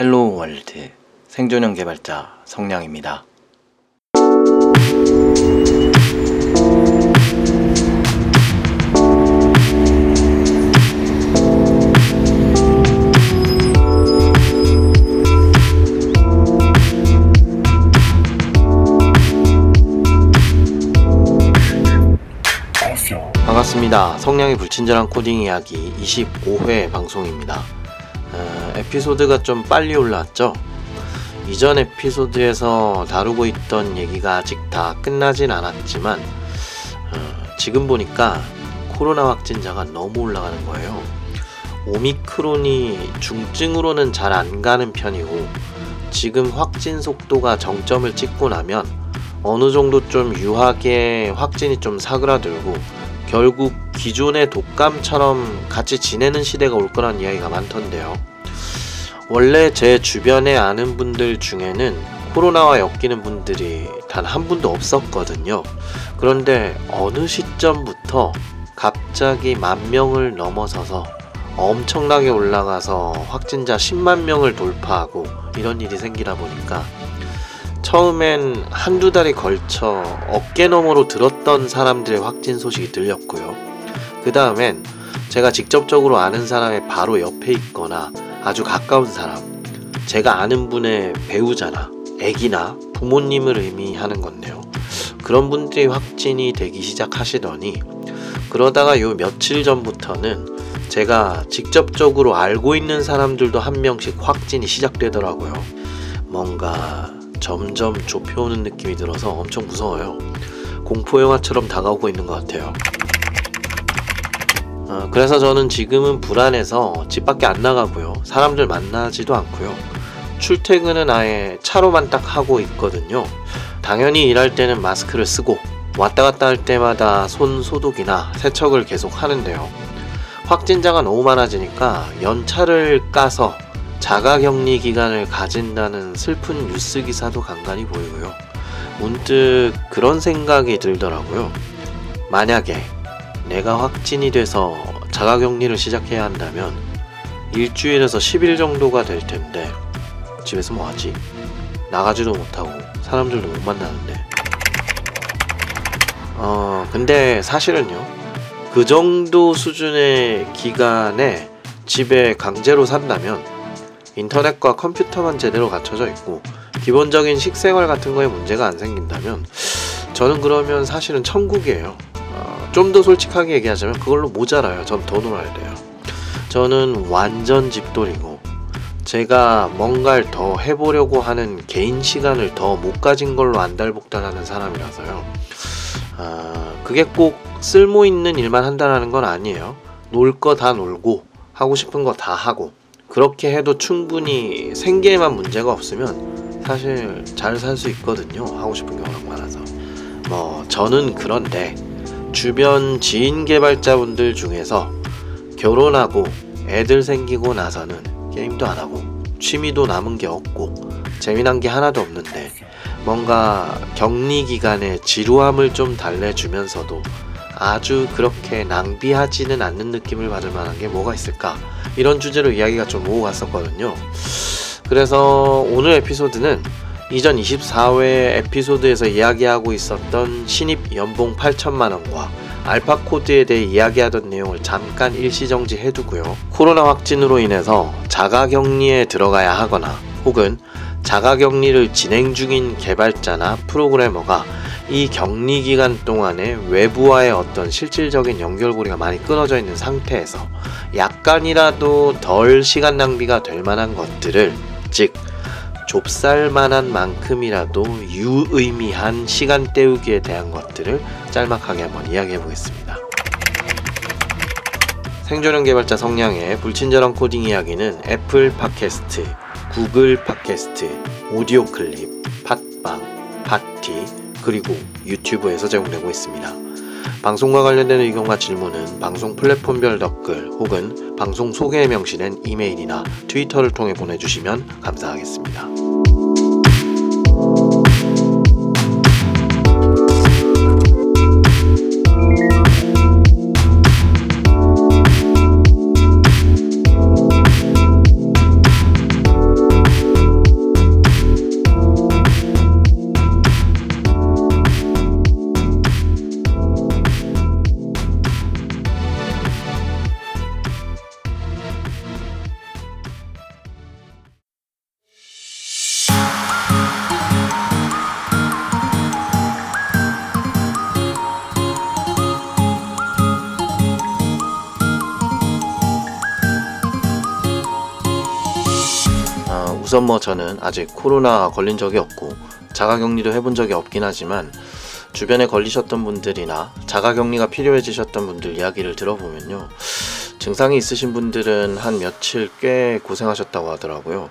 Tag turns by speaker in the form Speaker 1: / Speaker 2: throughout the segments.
Speaker 1: 헬로우 월드 생존형 개발자 성량입니다. 반갑습니다. 성량의 불친절한 코딩 이야기 25회 방송입니다. 어, 에피소드가 좀 빨리 올라왔죠? 이전 에피소드에서 다루고 있던 얘기가 아직 다 끝나진 않았지만 어, 지금 보니까 코로나 확진자가 너무 올라가는 거예요. 오미크론이 중증으로는 잘 안 가는 편이고 지금 확진 속도가 정점을 찍고 나면 어느 정도 좀 유하게 확진이 좀 사그라들고 결국 기존의 독감처럼 같이 지내는 시대가 올 거란 이야기가 많던데요. 원래 제 주변에 아는 분들 중에는 코로나와 엮이는 분들이 단 한 분도 없었거든요. 그런데 어느 시점부터 갑자기 만 명을 넘어서서 엄청나게 올라가서 확진자 10만 명을 돌파하고 이런 일이 생기다 보니까 처음엔 한두 달이 걸쳐 어깨너머로 들었던 사람들의 확진 소식이 들렸고요. 그 다음엔 제가 직접적으로 아는 사람의 바로 옆에 있거나 아주 가까운 사람, 제가 아는 분의 배우자나 애기나 부모님을 의미하는 건데요. 그런 분들이 확진이 되기 시작하시더니 그러다가 요 며칠 전부터는 제가 직접적으로 알고 있는 사람들도 한 명씩 확진이 시작되더라고요. 뭔가 점점 좁혀오는 느낌이 들어서 엄청 무서워요. 공포 영화처럼 다가오고 있는 것 같아요. 어, 그래서 저는 지금은 불안해서 집 밖에 안 나가고요. 사람들 만나지도 않고요. 출퇴근은 아예 차로만 딱 하고 있거든요. 당연히 일할 때는 마스크를 쓰고 왔다 갔다 할 때마다 손 소독이나 세척을 계속 하는데요. 확진자가 너무 많아지니까 연차를 까서 자가 격리 기간을 가진다는 슬픈 뉴스 기사도 간간히 보이고요. 문득 그런 생각이 들더라고요. 만약에 내가 확진이 돼서 자가격리를 시작해야 한다면 일주일에서 10일 정도가 될 텐데 집에서 뭐 하지? 나가지도 못하고 사람들도 못 만나는데 어 근데 사실은요 그 정도 수준의 기간에 집에 강제로 산다면 인터넷과 컴퓨터만 제대로 갖춰져 있고 기본적인 식생활 같은 거에 문제가 안 생긴다면 저는 그러면 사실은 천국이에요. 어, 좀더 솔직하게 얘기하자면 그걸로 모자라요. 전 더 놀아야 돼요. 저는 완전 집돌이고 제가 뭔가를 더 해보려고 하는 개인 시간을 더 못 가진 걸로 안달복달하는 사람이라서요. 아, 그게 꼭 쓸모 있는 일만 한다는 건 아니에요. 놀 거 다 놀고 하고 싶은 거 다 하고 그렇게 해도 충분히 생계에만 문제가 없으면 사실 잘 살 수 있거든요. 하고 싶은 게 워낙 많아서. 뭐 저는 그런데 주변 지인 개발자분들 중에서 결혼하고 애들 생기고 나서는 게임도 안 하고 취미도 남은 게 없고 재미난 게 하나도 없는데 뭔가 격리 기간에 지루함을 좀 달래주면서도 아주 그렇게 낭비하지는 않는 느낌을 받을 만한 게 뭐가 있을까? 이런 주제로 이야기가 좀 오고 갔었거든요. 그래서 오늘 에피소드는 이전 24회 에피소드에서 이야기하고 있었던 신입 연봉 8천만 원과 알파 코드에 대해 이야기하던 내용을 잠깐 일시정지 해두고요. 코로나 확진으로 인해서 자가 격리에 들어가야 하거나 혹은 자가 격리를 진행 중인 개발자나 프로그래머가 이 격리 기간 동안에 외부와의 어떤 실질적인 연결고리가 많이 끊어져 있는 상태에서 약간이라도 덜 시간 낭비가 될 만한 것들을 즉 좁쌀만한 만큼이라도 유의미한 시간 때우기에 대한 것들을 짤막하게 한번 이야기해 보겠습니다. 생존형 개발자 성량의 불친절한 코딩 이야기는 애플 팟캐스트, 구글 팟캐스트, 오디오 클립, 팟빵, 팟티, 그리고 유튜브에서 제공되고 있습니다. 방송과 관련된 의견과 질문은 방송 플랫폼별 댓글 혹은 방송 소개에 명시된 이메일이나 트위터를 통해 보내주시면 감사하겠습니다. 저는 아직 코로나 걸린 적이 없고 자가격리도 해본 적이 없긴 하지만 주변에 걸리셨던 분들이나 자가격리가 필요해지셨던 분들 이야기를 들어보면요. 증상이 있으신 분들은 한 며칠 꽤 고생하셨다고 하더라고요.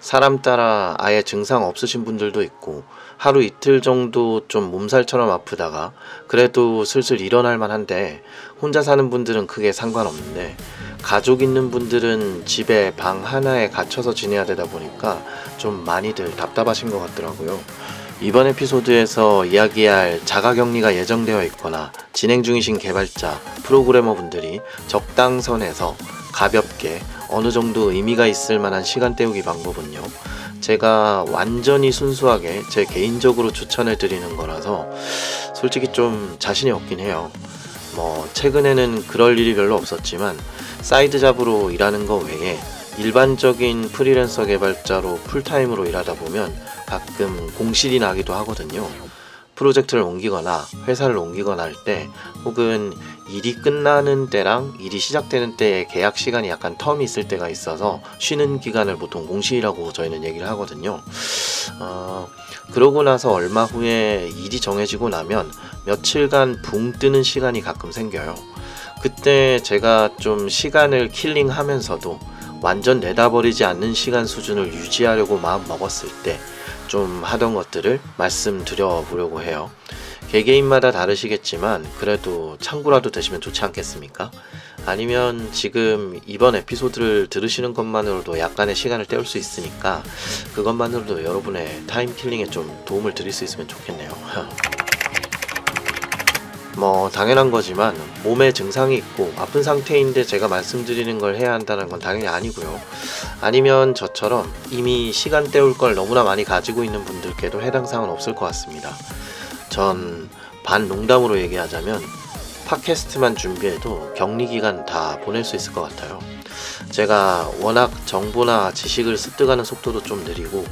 Speaker 1: 사람 따라 아예 증상 없으신 분들도 있고 하루 이틀 정도 좀 몸살처럼 아프다가 그래도 슬슬 일어날 만한데 혼자 사는 분들은 크게 상관없는데 가족 있는 분들은 집에 방 하나에 갇혀서 지내야 되다 보니까 좀 많이들 답답하신 것 같더라고요. 이번 에피소드에서 이야기할 자가격리가 예정되어 있거나 진행 중이신 개발자, 프로그래머 분들이 적당선에서 가볍게 어느 정도 의미가 있을 만한 시간 때우기 방법은요. 제가 완전히 순수하게 제 개인적으로 추천해 드리는 거라서 솔직히 좀 자신이 없긴 해요. 뭐 최근에는 그럴 일이 별로 없었지만 side job으로 일하는 거 외에 일반적인 프리랜서 개발자로 풀타임으로 일하다 보면 가끔 공실이 나기도 하거든요. 프로젝트를 옮기거나 회사를 옮기거나 할 때 혹은 일이 끝나는 때랑 일이 시작되는 때의 계약 시간이 약간 term이 있을 때가 있어서 쉬는 기간을 보통 공실이라고 저희는 얘기를 하거든요. 어, 그러고 나서 얼마 후에 일이 정해지고 나면 며칠간 붕 뜨는 시간이 가끔 생겨요. 그때 제가 좀 시간을 킬링하면서도 완전 내다버리지 않는 시간 수준을 유지하려고 마음 먹었을 때 좀 하던 것들을 말씀드려 보려고 해요. 개개인마다 다르시겠지만 그래도 참고라도 되시면 좋지 않겠습니까? 아니면 지금 이번 에피소드를 들으시는 것만으로도 약간의 시간을 때울 수 있으니까 그것만으로도 여러분의 타임 킬링에 좀 도움을 드릴 수 있으면 좋겠네요. 뭐 당연한 거지만 몸에 증상이 있고 아픈 상태인데 제가 말씀드리는 걸 해야 한다는 건 당연히 아니고요. 아니면 저처럼 이미 시간 때울 걸 너무나 많이 가지고 있는 분들께도 해당 사항은 없을 것 같습니다. 전 반 농담으로 얘기하자면 팟캐스트만 준비해도 격리 기간 다 보낼 수 있을 것 같아요. 제가 워낙 정보나 지식을 습득하는 속도도 좀 느리고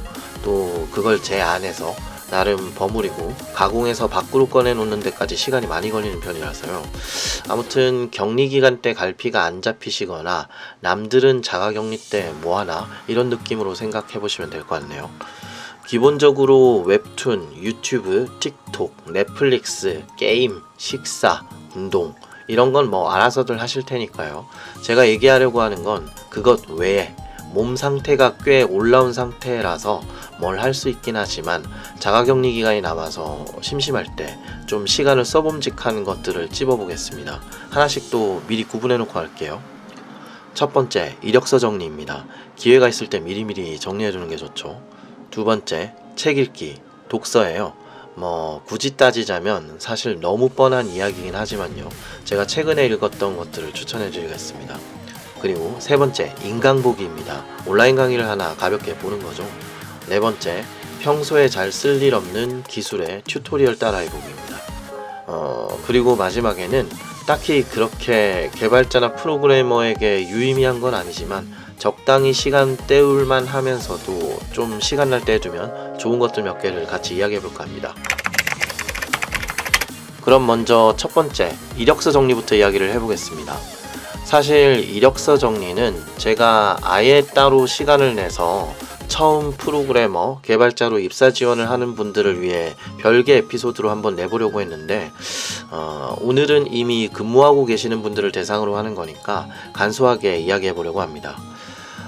Speaker 1: 또 그걸 제 안에서 나름 버무리고 가공해서 밖으로 꺼내놓는 데까지 시간이 많이 걸리는 편이라서요. 아무튼 격리 기간 때 갈피가 안 잡히시거나 남들은 자가 격리 때 뭐하나 이런 느낌으로 생각해 보시면 될 것 같네요. 기본적으로 웹툰, 유튜브, 틱톡, 넷플릭스, 게임, 식사, 운동 이런 건 뭐 알아서들 하실 테니까요. 제가 얘기하려고 하는 건 그것 외에 몸 상태가 꽤 올라온 상태라서 뭘 할 수 있긴 하지만 자가격리 기간이 남아서 심심할 때 좀 시간을 써봄직한 것들을 찝어보겠습니다. 하나씩 또 미리 구분해 놓고 할게요. 첫 번째, 이력서 정리입니다. 기회가 있을 때 미리미리 정리해 두는 게 좋죠. 두 번째, 책 읽기, 독서예요. 뭐 굳이 따지자면 사실 너무 뻔한 이야기긴 하지만요. 제가 최근에 읽었던 것들을 추천해 드리겠습니다. 그리고 세 번째, 인강보기입니다. 온라인 강의를 하나 가볍게 보는 거죠. 네 번째, 평소에 잘 쓸 일 없는 기술의 tutorial 따라해보기입니다. 어, 그리고 마지막에는 딱히 그렇게 개발자나 프로그래머에게 유의미한 건 아니지만 적당히 시간 때울만 하면서도 좀 시간 날때 두면 좋은 것들 몇 개를 같이 이야기해 볼까 합니다. 그럼 먼저 첫 번째 이력서 정리부터 이야기를 해보겠습니다. 사실 이력서 정리는 제가 아예 따로 시간을 내서 처음 프로그래머, 개발자로 입사 지원을 하는 분들을 위해 별개 에피소드로 한번 내보려고 했는데, 어, 오늘은 이미 근무하고 계시는 분들을 대상으로 하는 거니까 간소하게 이야기해 보려고 합니다.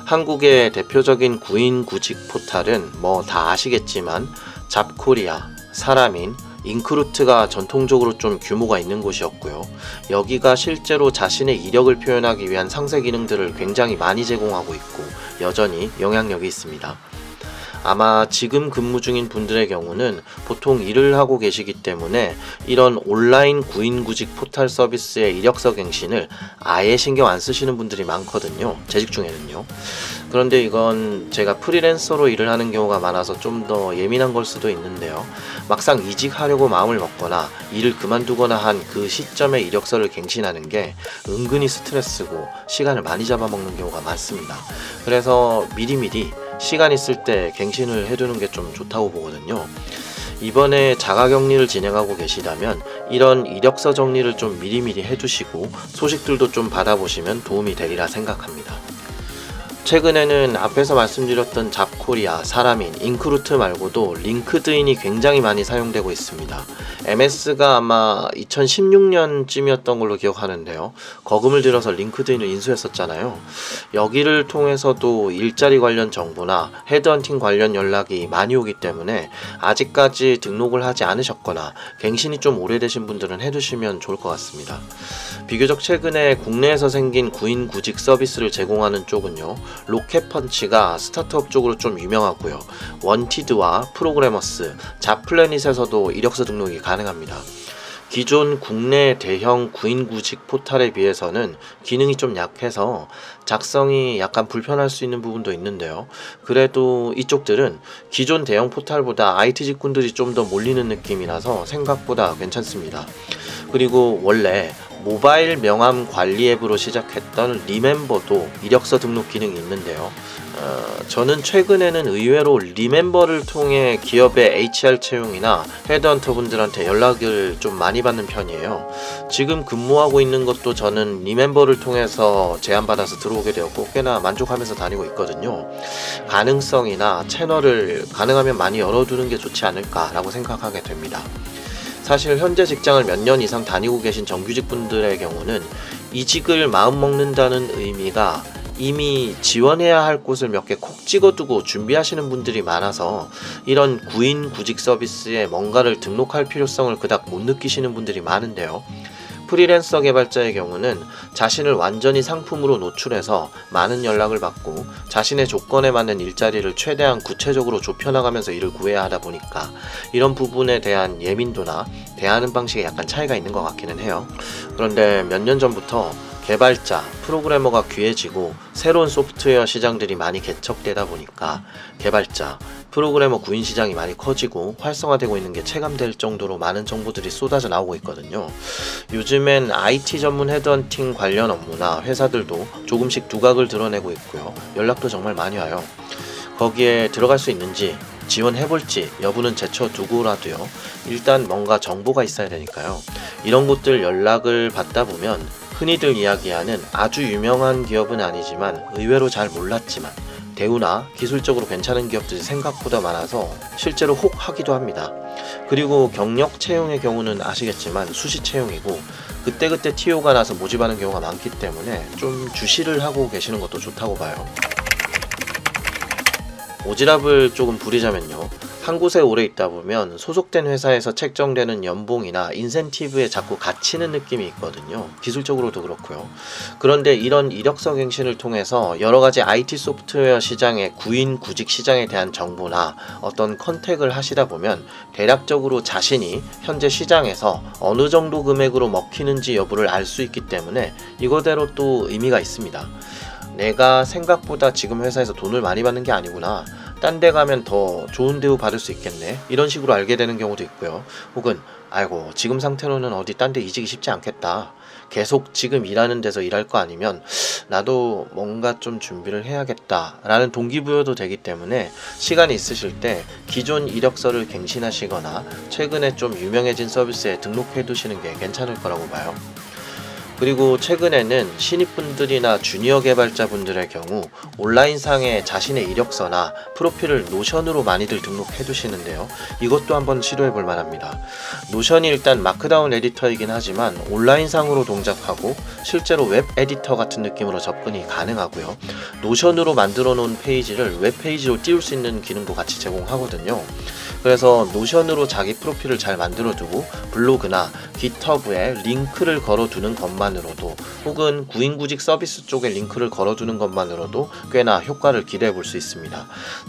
Speaker 1: 한국의 대표적인 구인 구직 포탈은 뭐 다 아시겠지만, 잡코리아, 사람인, 잉크루트가 전통적으로 좀 규모가 있는 곳이었고요. 여기가 실제로 자신의 이력을 표현하기 위한 상세 기능들을 굉장히 많이 제공하고 있고 여전히 영향력이 있습니다. 아마 지금 근무 중인 분들의 경우는 보통 일을 하고 계시기 때문에 이런 온라인 구인구직 포탈 서비스의 이력서 갱신을 아예 신경 안 쓰시는 분들이 많거든요. 재직 중에는요. 그런데 이건 제가 프리랜서로 일을 하는 경우가 많아서 좀 더 예민한 걸 수도 있는데요. 막상 이직하려고 마음을 먹거나 일을 그만두거나 한 그 시점에 이력서를 갱신하는 게 은근히 스트레스고 시간을 많이 잡아먹는 경우가 많습니다. 그래서 미리미리 시간 있을 때 갱신을 해두는 게 좀 좋다고 보거든요. 이번에 자가격리를 진행하고 계시다면 이런 이력서 정리를 좀 미리미리 해두시고 소식들도 좀 받아보시면 도움이 되리라 생각합니다. 최근에는 앞에서 말씀드렸던 잡코리아, 사람인, 잉크루트 말고도 링크드인이 굉장히 많이 사용되고 있습니다. MS가 아마 2016년쯤이었던 걸로 기억하는데요. 거금을 들여서 링크드인을 인수했었잖아요. 여기를 통해서도 일자리 관련 정보나 헤드헌팅 관련 연락이 많이 오기 때문에 아직까지 등록을 하지 않으셨거나 갱신이 좀 오래되신 분들은 해두시면 좋을 것 같습니다. 비교적 최근에 국내에서 생긴 구인 구직 서비스를 제공하는 쪽은요. 로켓펀치가 스타트업 쪽으로 좀 유명하고요. 원티드와 프로그래머스, 자플래닛에서도 이력서 등록이 가능합니다. 기존 국내 대형 구인 구직 포탈에 비해서는 기능이 좀 약해서 작성이 약간 불편할 수 있는 부분도 있는데요. 그래도 이쪽들은 기존 대형 포탈보다 IT 직군들이 좀 더 몰리는 느낌이라서 생각보다 괜찮습니다. 그리고 원래 모바일 명함 관리 앱으로 시작했던 리멤버도 이력서 등록 기능이 있는데요. 어, 저는 최근에는 의외로 리멤버를 통해 기업의 HR 채용이나 헤드헌터 분들한테 연락을 좀 많이 받는 편이에요. 지금 근무하고 있는 것도 저는 리멤버를 통해서 제안받아서 들어오게 되었고 꽤나 만족하면서 다니고 있거든요. 가능성이나 채널을 가능하면 많이 열어두는 게 좋지 않을까라고 생각하게 됩니다. 사실 현재 직장을 몇 년 이상 다니고 계신 정규직 분들의 경우는 이직을 마음먹는다는 의미가 이미 지원해야 할 곳을 몇 개 콕 찍어두고 준비하시는 분들이 많아서 이런 구인 구직 서비스에 뭔가를 등록할 필요성을 그닥 못 느끼시는 분들이 많은데요. 프리랜서 개발자의 경우는 자신을 완전히 상품으로 노출해서 많은 연락을 받고 자신의 조건에 맞는 일자리를 최대한 구체적으로 좁혀나가면서 일을 구해야 하다 보니까 이런 부분에 대한 예민도나 대하는 방식에 약간 차이가 있는 것 같기는 해요. 그런데 몇 년 전부터 개발자, 프로그래머가 귀해지고 새로운 소프트웨어 시장들이 많이 개척되다 보니까 개발자, 프로그래머 구인 시장이 많이 커지고 활성화되고 있는 게 체감될 정도로 많은 정보들이 쏟아져 나오고 있거든요. 요즘엔 IT 전문 헤드헌팅 관련 업무나 회사들도 조금씩 두각을 드러내고 있고요. 연락도 정말 많이 와요. 거기에 들어갈 수 있는지 지원해볼지 여부는 제쳐두고라도요. 일단 뭔가 정보가 있어야 되니까요. 이런 곳들 연락을 받다 보면 흔히들 이야기하는 아주 유명한 기업은 아니지만 의외로 잘 몰랐지만 대우나 기술적으로 괜찮은 기업들이 생각보다 많아서 실제로 혹 하기도 합니다. 그리고 경력 채용의 경우는 아시겠지만 수시 채용이고 그때그때 TO가 나서 모집하는 경우가 많기 때문에 좀 주시를 하고 계시는 것도 좋다고 봐요. 오지랖을 조금 부리자면요. 한 곳에 오래 있다 보면 소속된 회사에서 책정되는 연봉이나 인센티브에 자꾸 갇히는 느낌이 있거든요. 기술적으로도 그렇고요. 그런데 이런 이력서 갱신을 통해서 여러 가지 IT 소프트웨어 시장의 구인 구직 시장에 대한 정보나 어떤 컨택을 하시다 보면 대략적으로 자신이 현재 시장에서 어느 정도 금액으로 먹히는지 여부를 알 수 있기 때문에 이거대로 또 의미가 있습니다. 내가 생각보다 지금 회사에서 돈을 많이 받는 게 아니구나. 딴 데 가면 더 좋은 대우 받을 수 있겠네. 이런 식으로 알게 되는 경우도 있고요. 혹은 아이고 지금 상태로는 어디 딴 데 이직이 쉽지 않겠다. 계속 지금 일하는 데서 일할 거 아니면 나도 뭔가 좀 준비를 해야겠다 라는 동기부여도 되기 때문에 시간이 있으실 때 기존 이력서를 갱신하시거나 최근에 좀 유명해진 서비스에 등록해 두시는 게 괜찮을 거라고 봐요. 그리고 최근에는 신입분들이나 주니어 개발자분들의 경우 온라인상에 자신의 이력서나 프로필을 노션으로 많이들 등록해 두시는데요. 이것도 한번 시도해 볼 만합니다. 노션이 일단 markdown 에디터이긴 하지만 온라인상으로 동작하고 실제로 웹 에디터 같은 느낌으로 접근이 가능하고요. 노션으로 만들어 놓은 페이지를 웹 페이지로 띄울 수 있는 기능도 같이 제공하거든요. 그래서 노션으로 자기 프로필을 잘 만들어 두고 블로그나 깃허브에 링크를 걸어 두는 것만 으로도 혹은 구인구직 서비스 쪽에 링크를 걸어 두는 것만으로도 꽤나 효과를 기대해 볼 수 있습니다.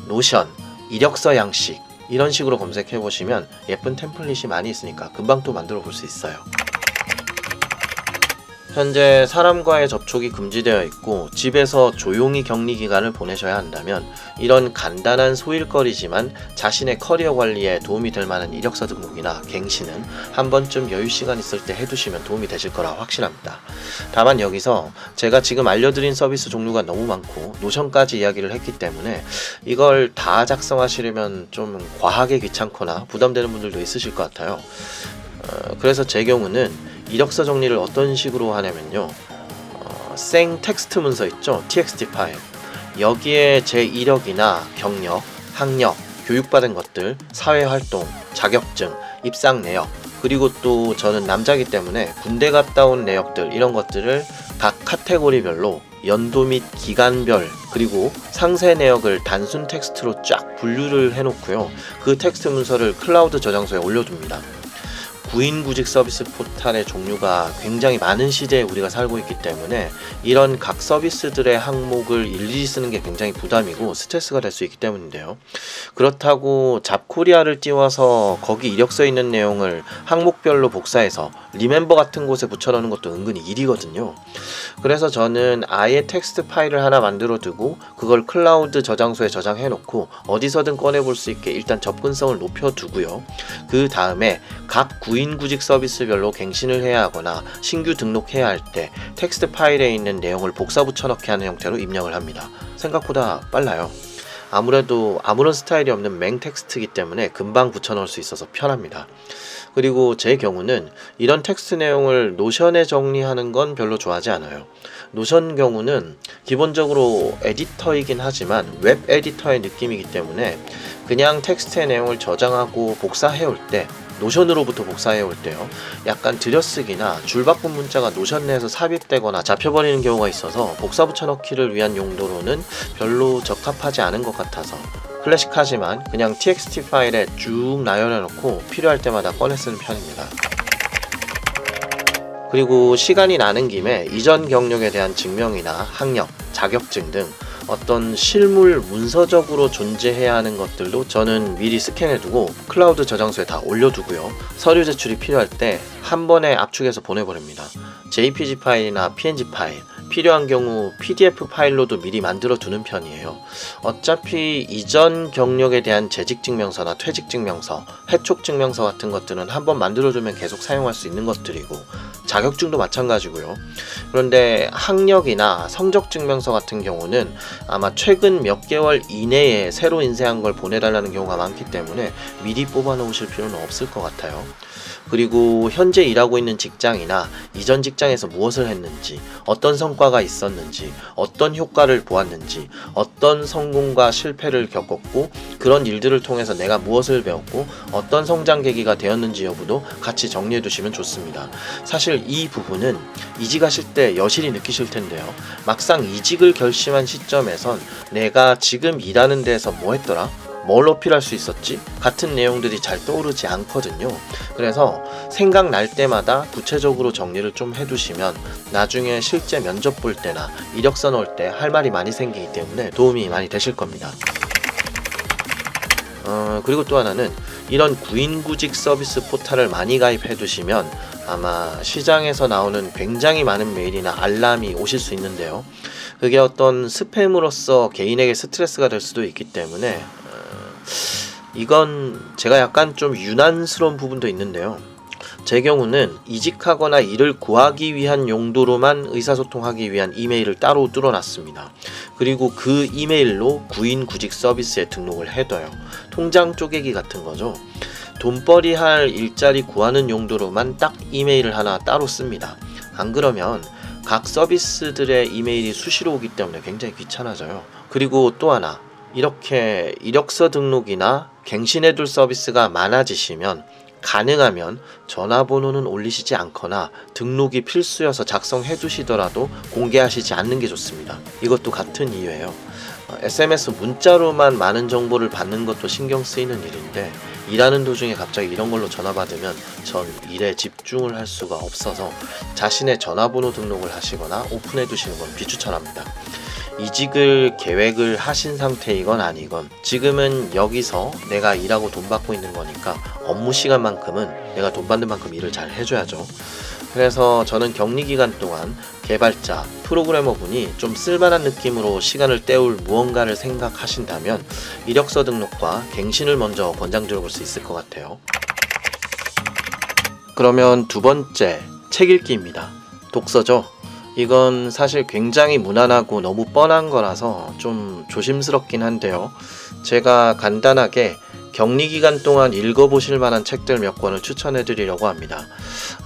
Speaker 1: 노션, 이력서 양식 이런 식으로 검색해 보시면 예쁜 템플릿이 많이 있으니까 금방 또 만들어 볼 수 있어요. 현재 사람과의 접촉이 금지되어 있고 집에서 조용히 격리 기간을 보내셔야 한다면 이런 간단한 소일거리지만 자신의 커리어 관리에 도움이 될 만한 이력서 등록이나 갱신은 한 번쯤 여유 시간 있을 때 해두시면 도움이 되실 거라 확신합니다. 다만 여기서 제가 지금 알려드린 서비스 종류가 너무 많고 노션까지 이야기를 했기 때문에 이걸 다 작성하시려면 좀 과하게 귀찮거나 부담되는 분들도 있으실 것 같아요. 어, 그래서 제 경우는 이력서 정리를 어떤 식으로 하냐면요. 어, 생 텍스트 문서 있죠? txt 파일. 여기에 제 이력이나 경력, 학력, 교육받은 것들, 사회활동, 자격증, 입상 내역, 그리고 또 저는 남자기 때문에 군대 갔다 온 내역들 이런 것들을 각 카테고리별로 연도 및 기간별 그리고 상세 내역을 단순 텍스트로 쫙 분류를 해놓고요. 그 텍스트 문서를 클라우드 저장소에 올려둡니다. 구인 구직 서비스 포탈의 종류가 굉장히 많은 시대에 우리가 살고 있기 때문에 이런 각 서비스들의 항목을 일일이 쓰는 게 굉장히 부담이고 스트레스가 될 수 있기 때문인데요. 그렇다고 잡코리아를 띄워서 거기 이력서에 있는 내용을 항목별로 복사해서 리멤버 같은 곳에 붙여넣는 것도 은근히 일이거든요. 그래서 저는 아예 텍스트 파일을 하나 만들어 두고 그걸 클라우드 저장소에 저장해 놓고 어디서든 꺼내 볼 수 있게 일단 접근성을 높여 두고요. 그 다음에 각 구인 구직 서비스별로 갱신을 해야 하거나 신규 등록해야 할 때 텍스트 파일에 있는 내용을 복사 붙여넣기 하는 형태로 입력을 합니다. 생각보다 빨라요. 아무래도 아무런 스타일이 없는 맹 텍스트이기 때문에 금방 붙여넣을 수 있어서 편합니다. 그리고 제 경우는 이런 텍스트 내용을 노션에 정리하는 건 별로 좋아하지 않아요. 노션 경우는 기본적으로 에디터이긴 하지만 웹 에디터의 느낌이기 때문에 그냥 텍스트의 내용을 저장하고 복사해 올때 노션으로부터 복사해 올 때요. 약간 들여쓰기나 줄바꿈 문자가 노션 내에서 삽입되거나 잡혀버리는 경우가 있어서 복사 붙여넣기를 위한 용도로는 별로 적합하지 않은 것 같아서 클래식하지만 그냥 txt 파일에 쭉 나열해 놓고 필요할 때마다 꺼내 쓰는 편입니다. 그리고 시간이 나는 김에 이전 경력에 대한 증명이나 학력, 자격증 등 어떤 실물 문서적으로 존재해야 하는 것들도 저는 미리 스캔해두고 클라우드 저장소에 다 올려두고요. 서류 제출이 필요할 때 한 번에 압축해서 보내버립니다. JPG 파일이나 PNG 파일, 필요한 경우 PDF 파일로도 미리 만들어 두는 편이에요. 어차피 이전 경력에 대한 재직 증명서나 퇴직 증명서, 해촉 증명서 같은 것들은 한번 만들어 두면 계속 사용할 수 있는 것들이고 자격증도 마찬가지고요. 그런데 학력이나 성적 증명서 같은 경우는 아마 최근 몇 개월 이내에 새로 인쇄한 걸 보내달라는 경우가 많기 때문에 미리 뽑아 놓으실 필요는 없을 것 같아요. 그리고 현재 일하고 있는 직장이나 이전 직장에서 무엇을 했는지, 어떤 성과가 있었는지, 어떤 효과를 보았는지, 어떤 성공과 실패를 겪었고, 그런 일들을 통해서 내가 무엇을 배웠고, 어떤 성장 계기가 되었는지 여부도 같이 정리해 두시면 좋습니다. 사실 이 부분은 이직하실 때 여실히 느끼실 텐데요. 막상 이직을 결심한 시점에선 내가 지금 일하는 데서 뭐 했더라? 뭘 어필할 수 있었지? 같은 내용들이 잘 떠오르지 않거든요. 그래서 생각날 때마다 구체적으로 정리를 좀 해두시면 나중에 실제 면접 볼 때나 이력서 넣을 때 할 말이 많이 생기기 때문에 도움이 많이 되실 겁니다. 어, 그리고 또 하나는 이런 구인구직 서비스 포탈을 많이 가입해 두시면 아마 시장에서 나오는 굉장히 많은 메일이나 알람이 오실 수 있는데요. 그게 어떤 스팸으로서 개인에게 스트레스가 될 수도 있기 때문에 이건 제가 약간 좀 유난스러운 부분도 있는데요. 제 경우는 이직하거나 일을 구하기 위한 용도로만 의사소통하기 위한 이메일을 따로 뚫어놨습니다. 그리고 그 이메일로 구인 구직 서비스에 등록을 해둬요. 통장 쪼개기 같은 거죠. 돈벌이 할 일자리 구하는 용도로만 딱 이메일을 하나 따로 씁니다. 안 그러면 각 서비스들의 이메일이 수시로 오기 때문에 굉장히 귀찮아져요. 그리고 또 하나, 이렇게 이력서 등록이나 갱신해둘 서비스가 많아지시면 가능하면 전화번호는 올리시지 않거나 등록이 필수여서 작성해 두시더라도 공개하시지 않는 게 좋습니다. 이것도 같은 이유예요. SMS 문자로만 많은 정보를 받는 것도 신경 쓰이는 일인데 일하는 도중에 갑자기 이런 걸로 전화 받으면 전 일에 집중을 할 수가 없어서 자신의 전화번호 등록을 하시거나 오픈해 두시는 건 비추천합니다. 이직을 계획을 하신 상태이건 아니건 지금은 여기서 내가 일하고 돈 받고 있는 거니까 업무 시간만큼은 내가 돈 받는 만큼 일을 잘 해줘야죠. 그래서 저는 격리 기간 동안 개발자, 프로그래머 분이 좀 쓸만한 느낌으로 시간을 때울 무언가를 생각하신다면 이력서 등록과 갱신을 먼저 권장 드려 볼 수 있을 것 같아요. 그러면 두 번째, 책 읽기입니다. 독서죠. 이건 사실 굉장히 무난하고 너무 뻔한 거라서 좀 조심스럽긴 한데요. 제가 간단하게 격리 기간 동안 읽어보실 만한 책들 몇 권을 추천해 드리려고 합니다.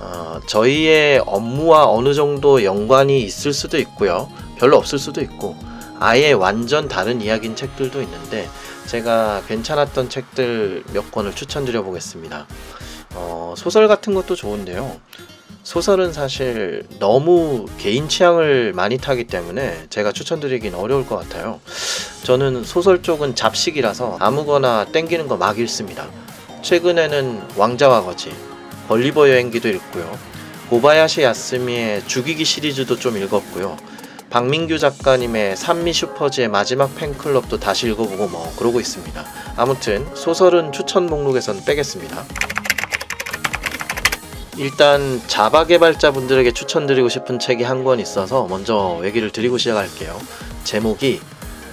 Speaker 1: 어, 저희의 업무와 어느 정도 연관이 있을 수도 있고요. 별로 없을 수도 있고, 아예 완전 다른 이야기인 책들도 있는데 제가 괜찮았던 책들 몇 권을 추천드려 보겠습니다. 어, 소설 같은 것도 좋은데요. 소설은 사실 너무 개인 취향을 많이 타기 때문에 제가 추천드리긴 어려울 것 같아요. 저는 소설 쪽은 잡식이라서 아무거나 땡기는 거 막 읽습니다. 최근에는 왕자와 거지, 벌리버 여행기도 읽고요. 고바야시 야스미의 죽이기 시리즈도 좀 읽었고요. 박민규 작가님의 산미 슈퍼즈의 마지막 팬클럽도 다시 읽어보고 뭐 그러고 있습니다. 아무튼 소설은 추천 목록에선 빼겠습니다. 일단 자바 개발자분들에게 추천드리고 싶은 책이 한 권 있어서 먼저 얘기를 드리고 시작할게요. 제목이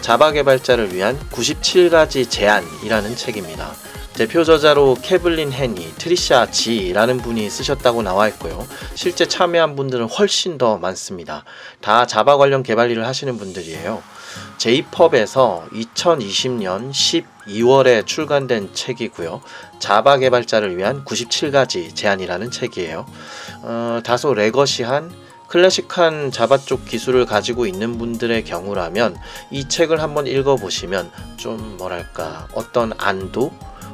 Speaker 1: 자바 개발자를 위한 97가지 제안이라는 책입니다. 대표 저자로 케블린 헤니, 트리샤 지라는 분이 쓰셨다고 나와 있고요. 실제 참여한 분들은 훨씬 더 많습니다. 다 자바 관련 개발 일을 하시는 분들이에요. 제이펍에서 2020년 12월에 출간된 책이고요. 자바 개발자를 위한 97가지 제안이라는 책이에요. 어, 다소 레거시한 클래식한 자바 쪽 기술을 가지고 있는 분들의 경우라면 이 책을 한번 읽어보시면 좀 뭐랄까 어떤 안도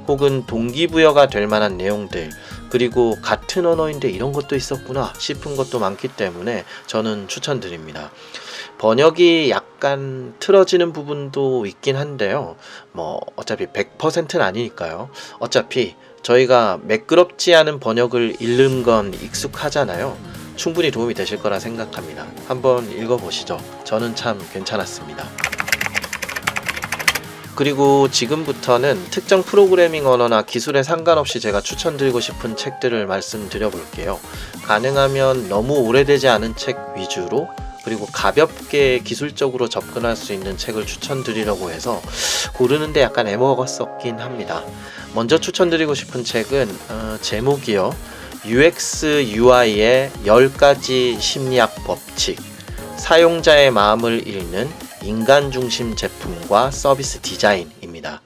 Speaker 1: 혹은 동기부여가 될 만한 내용들 그리고 같은 언어인데 이런 것도 있었구나 싶은 것도 많기 때문에 저는 추천드립니다. 번역이 약간 틀어지는 부분도 있긴 한데요. 뭐 어차피 100%는 아니니까요. 어차피 저희가 매끄럽지 않은 번역을 읽는 건 익숙하잖아요. 충분히 도움이 되실 거라 생각합니다. 한번 읽어보시죠. 저는 참 괜찮았습니다. 그리고 지금부터는 특정 프로그래밍 언어나 기술에 상관없이 제가 추천드리고 싶은 책들을 말씀드려 볼게요. 가능하면 너무 오래되지 않은 책 위주로 그리고 가볍게 기술적으로 접근할 수 있는 책을 추천드리려고 해서 고르는데 약간 애먹었었긴 합니다. 먼저 추천드리고 싶은 책은 어, 제목이요. UX UI의 10가지 심리학 법칙. 사용자의 마음을 읽는 인간 중심 제품과 서비스 디자인입니다.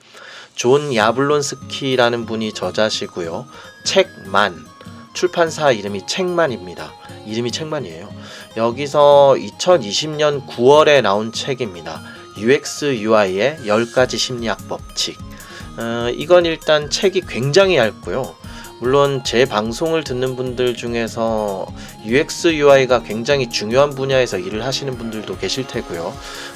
Speaker 1: 존 야블론스키라는 분이 저자시고요. 책만 출판사 이름이 책만입니다. 이름이 책만이에요. 여기서 2020년 9월에 나온 책입니다. UX UI의 10가지 심리학 법칙. 어, 이건 일단 책이 굉장히 얇고요. 물론 제 방송을 듣는 분들 중에서 UX UI가 굉장히 중요한 분야에서 일을 하시는 분들도 계실 테고요.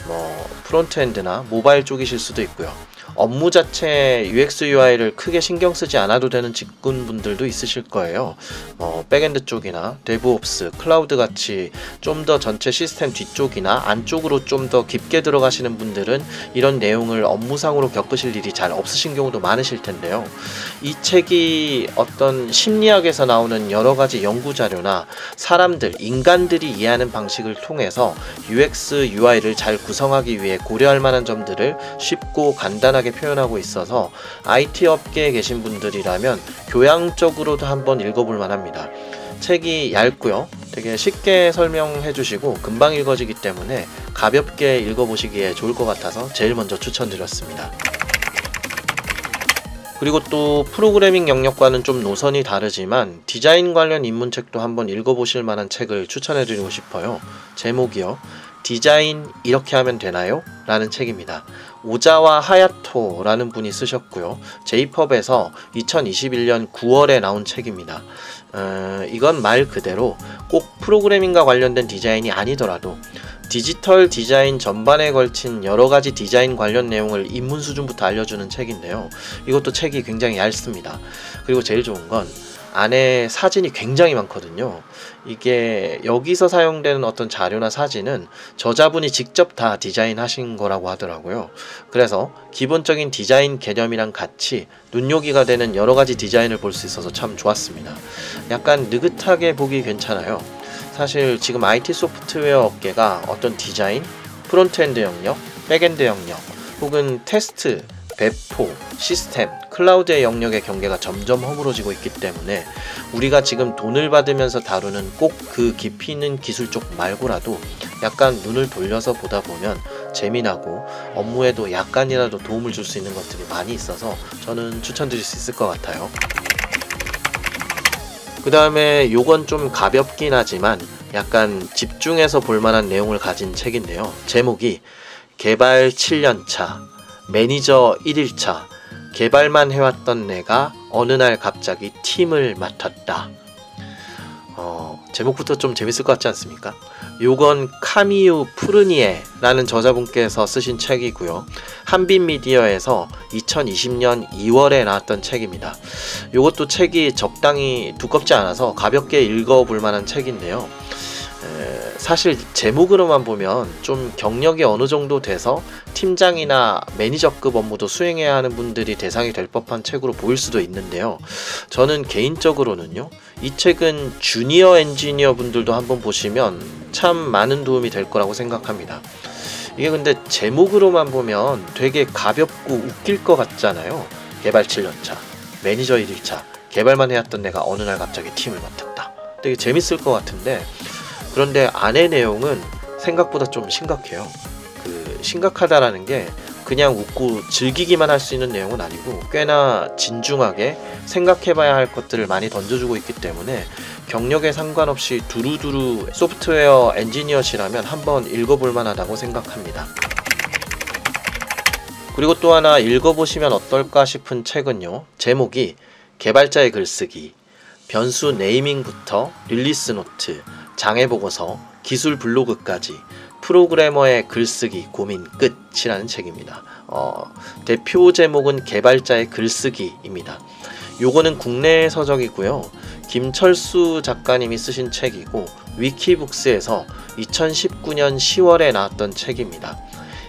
Speaker 1: 뭐 프론트엔드나 모바일 쪽이실 수도 있고요. 업무 자체 UX UI를 크게 신경 쓰지 않아도 되는 직군 분들도 있으실 거예요. 뭐 backend 쪽이나 DevOps, 클라우드 같이 좀 더 전체 시스템 뒤쪽이나 안쪽으로 좀 더 깊게 들어가시는 분들은 이런 내용을 업무상으로 겪으실 일이 잘 없으신 경우도 많으실 텐데요. 이 책이 어떤 심리학에서 나오는 여러 가지 연구 자료나 사람들, 인간들이 이해하는 방식을 통해서 UX, UI를 잘 구성하기 위해 고려할 만한 점들을 쉽고 간단 하게 표현하고 있어서 IT 업계에 계신 분들이라면 교양적으로도 한번 읽어볼 만합니다. 책이 얇고요. 되게 쉽게 설명해 주시고 금방 읽어지기 때문에 가볍게 읽어보시기에 좋을 것 같아서 제일 먼저 추천드렸습니다. 그리고 또 프로그래밍 영역과는 좀 노선이 다르지만 디자인 관련 입문책도 한번 읽어보실 만한 책을 추천해 드리고 싶어요. 제목이요. 디자인 이렇게 하면 되나요? 라는 책입니다. 오자와 하야토라는 분이 쓰셨고요. 제이펍에서 2021년 9월에 나온 책입니다. 어, 이건 말 그대로 꼭 프로그래밍과 관련된 디자인이 아니더라도 디지털 디자인 전반에 걸친 여러 가지 디자인 관련 내용을 입문 수준부터 알려주는 책인데요. 이것도 책이 굉장히 얇습니다. 그리고 제일 좋은 건 안에 사진이 굉장히 많거든요. 이게 여기서 사용되는 어떤 자료나 사진은 저자분이 직접 다 디자인하신 거라고 하더라고요. 그래서 기본적인 디자인 개념이랑 같이 눈요기가 되는 여러 가지 디자인을 볼 수 있어서 참 좋았습니다. 약간 느긋하게 보기 괜찮아요. 사실 지금 IT 소프트웨어 업계가 어떤 디자인, frontend 영역, backend 영역, 혹은 테스트, 배포, 시스템, 클라우드의 영역의 경계가 점점 허물어지고 있기 때문에 우리가 지금 돈을 받으면서 다루는 꼭 그 깊이 있는 기술 쪽 말고라도 약간 눈을 돌려서 보다 보면 재미나고 업무에도 약간이라도 도움을 줄 수 있는 것들이 많이 있어서 저는 추천드릴 수 있을 것 같아요. 그 다음에 요건 좀 가볍긴 하지만 약간 집중해서 볼 만한 내용을 가진 책인데요. 제목이 개발 7년차, 매니저 1일차, 개발만 해왔던 내가 어느 날 갑자기 팀을 맡았다. 어, 제목부터 좀 재밌을 것 같지 않습니까? 요건 카미유 푸르니에라는 저자분께서 쓰신 책이고요. 한빛 미디어에서 2020년 2월에 나왔던 책입니다. 요것도 책이 적당히 두껍지 않아서 가볍게 읽어볼 만한 책인데요. 에, 사실 제목으로만 보면 좀 경력이 어느 정도 돼서 팀장이나 매니저급 업무도 수행해야 하는 분들이 대상이 될 법한 책으로 보일 수도 있는데요. 저는 개인적으로는요, 이 책은 주니어 엔지니어 분들도 한번 보시면 참 많은 도움이 될 거라고 생각합니다. 이게 근데 제목으로만 보면 되게 가볍고 웃길 것 같잖아요. 개발 7년차, 매니저 1일차, 개발만 해왔던 내가 어느 날 갑자기 팀을 맡았다. 되게 재밌을 것 같은데 그런데 안의 내용은 생각보다 좀 심각해요. 그 심각하다라는 게 그냥 웃고 즐기기만 할 수 있는 내용은 아니고 꽤나 진중하게 생각해봐야 할 것들을 많이 던져주고 있기 때문에 경력에 상관없이 두루두루 소프트웨어 엔지니어시라면 한번 읽어볼 만하다고 생각합니다. 그리고 또 하나 읽어보시면 어떨까 싶은 책은요. 제목이 개발자의 글쓰기, 변수 naming부터 release note, 장애 보고서, 기술 블로그까지 프로그래머의 글쓰기 고민 끝이라는 책입니다. 어, 대표 제목은 개발자의 글쓰기입니다. 요거는 국내 서적이고요. 김철수 작가님이 쓰신 책이고 위키북스에서 2019년 10월에 나왔던 책입니다.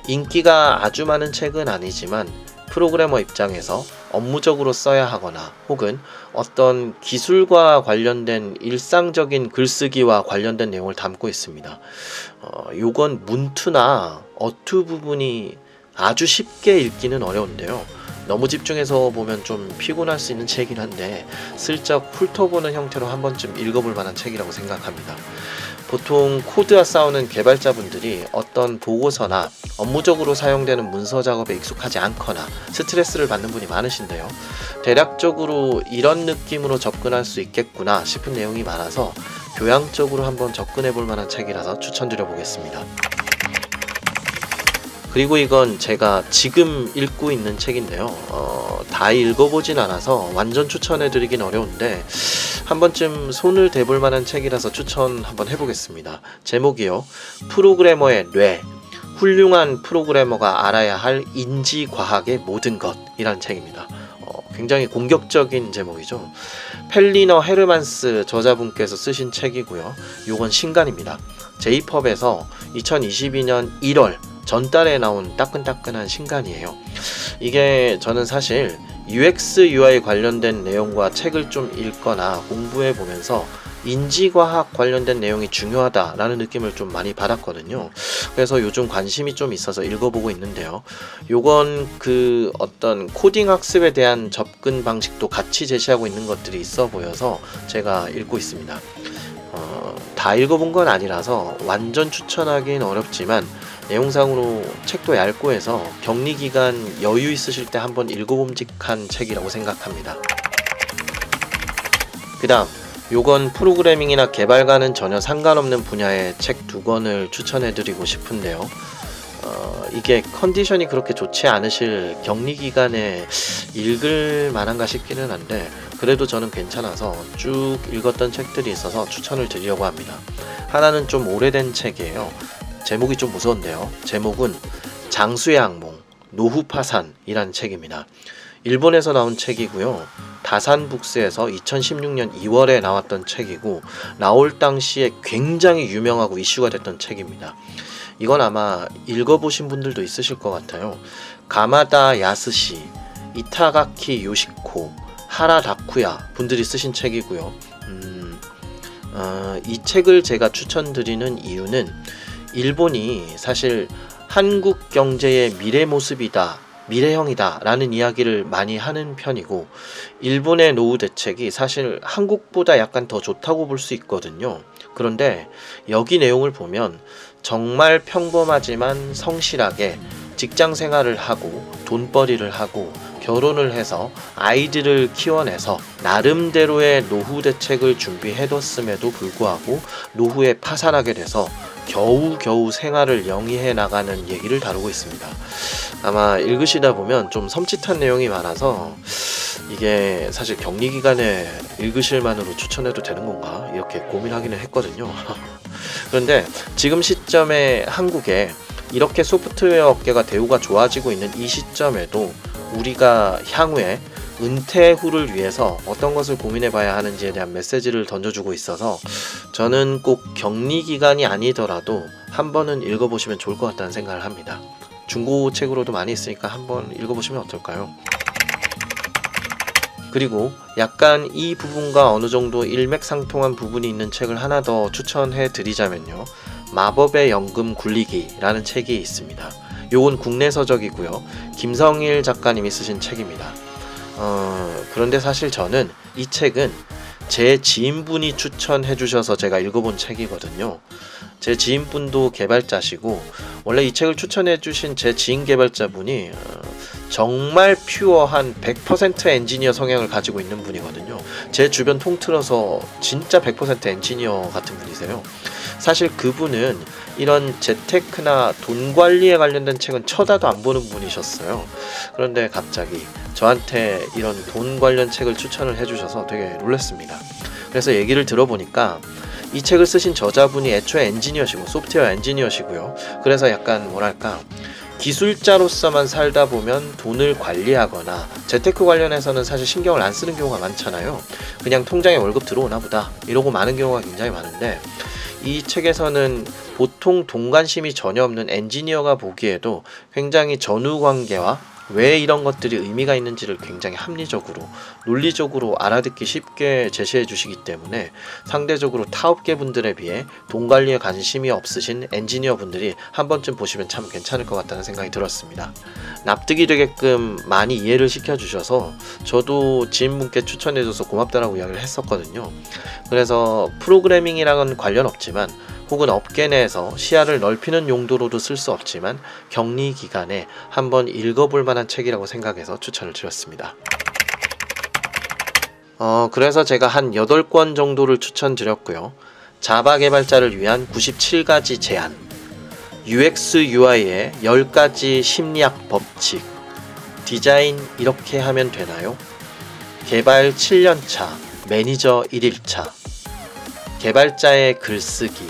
Speaker 1: 인기가 아주 많은 책은 아니지만 프로그래머 입장에서 업무적으로 써야 하거나 혹은 어떤 기술과 관련된 일상적인 글쓰기와 관련된 내용을 담고 있습니다. 어, 요건 문투나 어투 부분이 아주 쉽게 읽기는 어려운데요. 너무 집중해서 보면 좀 피곤할 수 있는 책이긴 한데 슬쩍 훑어보는 형태로 한 번쯤 읽어볼 만한 책이라고 생각합니다. 보통 코드와 싸우는 개발자분들이 어떤 보고서나 업무적으로 사용되는 문서 작업에 익숙하지 않거나 스트레스를 받는 분이 많으신데요. 대략적으로 이런 느낌으로 접근할 수 있겠구나 싶은 내용이 많아서 교양적으로 한번 접근해 볼 만한 책이라서 추천드려 보겠습니다. 그리고 이건 제가 지금 읽고 있는 책인데요. 어, 다 읽어보진 않아서 완전 추천해 드리긴 어려운데 한 번쯤 손을 대볼 만한 책이라서 추천 한번 해보겠습니다. 제목이요. 프로그래머의 뇌. 훌륭한 프로그래머가 알아야 할 인지과학의 모든 것이라는 책입니다. 어, 굉장히 공격적인 제목이죠. 펠리너 헤르만스 저자분께서 쓰신 책이고요. 요건 신간입니다. 제이펍에서 2022년 1월 전달에 나온 따끈따끈한 신간이에요. 이게 저는 사실 UX, UI 관련된 내용과 책을 좀 읽거나 공부해 보면서 인지과학 관련된 내용이 중요하다라는 느낌을 좀 많이 받았거든요. 그래서 요즘 관심이 좀 있어서 읽어보고 있는데요. 요건 그 어떤 코딩 학습에 대한 접근 방식도 같이 제시하고 있는 것들이 있어 보여서 제가 읽고 있습니다. 어, 다 읽어본 건 아니라서 완전 추천하기는 어렵지만 내용상으로 책도 얇고 해서 격리 기간 여유 있으실 때 한번 읽어봄직한 책이라고 생각합니다. 그 다음 요건 프로그래밍이나 개발과는 전혀 상관없는 분야의 책 두 권을 추천해드리고 싶은데요. 어, 이게 컨디션이 그렇게 좋지 않으실 격리 기간에 읽을 만한가 싶기는 한데 그래도 저는 괜찮아서 쭉 읽었던 책들이 있어서 추천을 드리려고 합니다. 하나는 좀 오래된 책이에요. 제목이 좀 무서운데요. 제목은 장수의 악몽, 노후 파산이라는 책입니다. 일본에서 나온 책이고요. 다산북스에서 2016년 2월에 나왔던 책이고 나올 당시에 굉장히 유명하고 이슈가 됐던 책입니다. 이건 아마 읽어보신 분들도 있으실 것 같아요. 가마다 야스시, 이타가키 요시코, 하라 다쿠야 분들이 쓰신 책이고요. 음, 어, 이 책을 제가 추천드리는 이유는 일본이 사실 한국 경제의 미래 모습이다. 미래형이다 라는 이야기를 많이 하는 편이고 일본의 노후 대책이 사실 한국보다 약간 더 좋다고 볼 수 있거든요. 그런데 여기 내용을 보면 정말 평범하지만 성실하게 직장 생활을 하고 돈벌이를 하고 결혼을 해서 아이들을 키워내서 나름대로의 노후 대책을 준비해뒀음에도 불구하고 노후에 파산하게 돼서 겨우겨우 생활을 영위해 나가는 얘기를 다루고 있습니다. 아마 읽으시다 보면 좀 섬찟한 내용이 많아서 이게 사실 격리 기간에 읽으실 만으로 추천해도 되는 건가 이렇게 고민하기는 했거든요. 그런데 지금 시점에 한국에 이렇게 소프트웨어 업계가 대우가 좋아지고 있는 이 시점에도 우리가 향후에 은퇴 후를 위해서 어떤 것을 고민해 봐야 하는지에 대한 메시지를 던져주고 있어서 저는 꼭 격리 기간이 아니더라도 한 번은 읽어보시면 좋을 것 같다는 생각을 합니다. 중고 책으로도 많이 있으니까 한번 읽어보시면 어떨까요? 그리고 약간 이 부분과 어느 정도 일맥상통한 부분이 있는 책을 하나 더 추천해 드리자면요. 마법의 연금 굴리기라는 책이 있습니다. 요건 국내 서적이고요. 김성일 작가님이 쓰신 책입니다. 어, 그런데 사실 저는 이 책은 제 지인분이 추천해 주셔서 제가 읽어본 책이거든요. 제 지인분도 개발자시고 원래 이 책을 추천해 주신 제 지인 개발자분이 어, 정말 퓨어한 100% 엔지니어 성향을 가지고 있는 분이거든요. 제 주변 통틀어서 진짜 100% 엔지니어 같은 분이세요. 사실 그분은 이런 재테크나 돈 관리에 관련된 책은 쳐다도 안 보는 분이셨어요. 그런데 갑자기 저한테 이런 돈 관련 책을 추천을 해주셔서 되게 놀랐습니다. 그래서 얘기를 들어보니까 이 책을 쓰신 저자분이 애초에 엔지니어시고 소프트웨어 엔지니어시고요. 그래서 약간 뭐랄까 기술자로서만 살다 보면 돈을 관리하거나 재테크 관련해서는 사실 신경을 안 쓰는 경우가 많잖아요. 그냥 통장에 월급 들어오나 보다 이러고 많은 경우가 굉장히 많은데 이 책에서는 보통 돈 관심이 전혀 없는 엔지니어가 보기에도 굉장히 전후 관계와 왜 이런 것들이 의미가 있는지를 굉장히 합리적으로 논리적으로 알아듣기 쉽게 제시해 주시기 때문에 상대적으로 타업계 분들에 비해 돈 관리에 관심이 없으신 엔지니어 분들이 한 번쯤 보시면 참 괜찮을 것 같다는 생각이 들었습니다. 납득이 되게끔 많이 이해를 시켜 주셔서 저도 지인분께 추천해 줘서 고맙다라고 이야기를 했었거든요. 그래서 프로그래밍이랑은 관련 없지만 혹은 업계 내에서 시야를 넓히는 용도로도 쓸 수 없지만 격리 기간에 한번 읽어볼 만한 책이라고 생각해서 추천을 드렸습니다. 어, 그래서 제가 한 8권 정도를 추천드렸고요. 자바 개발자를 위한 97가지 제안, UX UI의 10가지 심리학 법칙, 디자인 이렇게 하면 되나요? 개발 7년차, 매니저 1일차, 개발자의 글쓰기,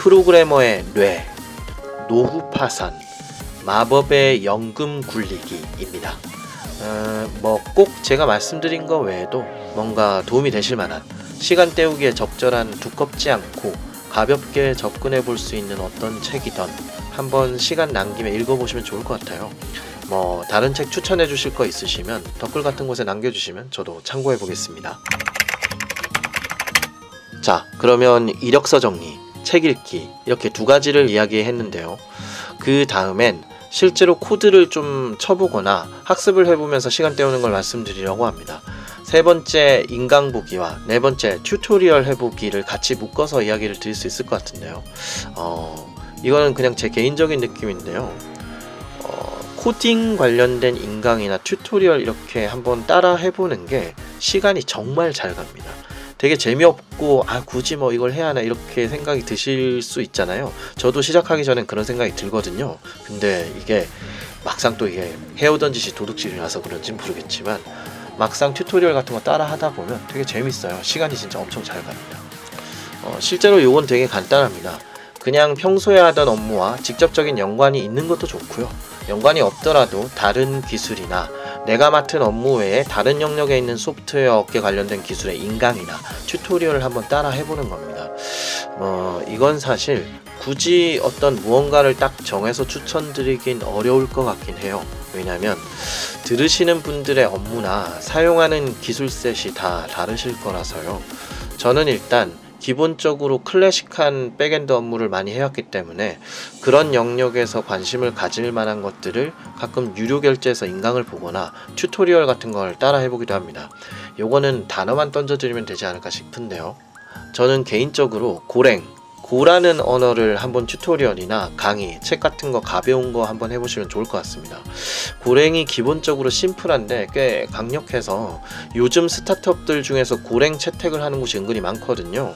Speaker 1: 프로그래머의 뇌, 노후 파산, 마법의 연금 굴리기입니다. 어, 뭐꼭 제가 말씀드린 거 외에도 뭔가 도움이 되실 만한 시간 때우기에 적절한 두껍지 않고 가볍게 접근해 볼 수 있는 어떤 책이던 한번 시간 난 김에 읽어보시면 좋을 것 같아요. 뭐 다른 책 추천해 주실 거 있으시면 댓글 같은 곳에 남겨주시면 저도 참고해 보겠습니다. 자, 그러면 이력서 정리, 책 읽기 이렇게 두 가지를 이야기했는데요. 그 다음엔 실제로 코드를 좀 쳐보거나 학습을 해보면서 시간 때우는 걸 말씀드리려고 합니다. 세 번째 인강 보기와 네 번째 tutorial 해보기를 같이 묶어서 이야기를 드릴 수 있을 것 같은데요. 어, 이거는 그냥 제 개인적인 느낌인데요. 어, 코딩 관련된 인강이나 tutorial 이렇게 한번 따라 해보는 게 시간이 정말 잘 갑니다. 되게 재미없고 아 굳이 뭐 이걸 해야 하나 이렇게 생각이 드실 수 있잖아요. 저도 시작하기 전엔 그런 생각이 들거든요. 근데 이게 막상 또 이게 해오던 짓이 도둑질이라서 그런지 모르겠지만 막상 tutorial 같은 거 따라 하다 보면 되게 재밌어요. 시간이 진짜 엄청 잘 갑니다. 어, 실제로 이건 되게 간단합니다. 그냥 평소에 하던 업무와 직접적인 연관이 있는 것도 좋고요. 연관이 없더라도 다른 기술이나 내가 맡은 업무 외에 다른 영역에 있는 소프트웨어 업계 관련된 기술의 인강이나 튜토리얼을 한번 따라 해보는 겁니다. 어, 이건 사실 굳이 어떤 무언가를 딱 정해서 추천드리긴 어려울 것 같긴 해요. 왜냐하면 들으시는 분들의 업무나 사용하는 기술셋이 다 다르실 거라서요. 저는 일단 기본적으로 클래식한 backend 업무를 많이 해왔기 때문에 그런 영역에서 관심을 가질 만한 것들을 가끔 유료 결제해서 인강을 보거나 tutorial 같은 걸 따라 해보기도 합니다. 요거는 단어만 던져드리면 되지 않을까 싶은데요. 저는 개인적으로 Golang, Go라는 언어를 한번 tutorial이나 강의, 책 같은 거 가벼운 거 한번 해보시면 좋을 것 같습니다. Golang이 기본적으로 심플한데 꽤 강력해서 요즘 스타트업들 중에서 Golang 채택을 하는 곳이 은근히 많거든요.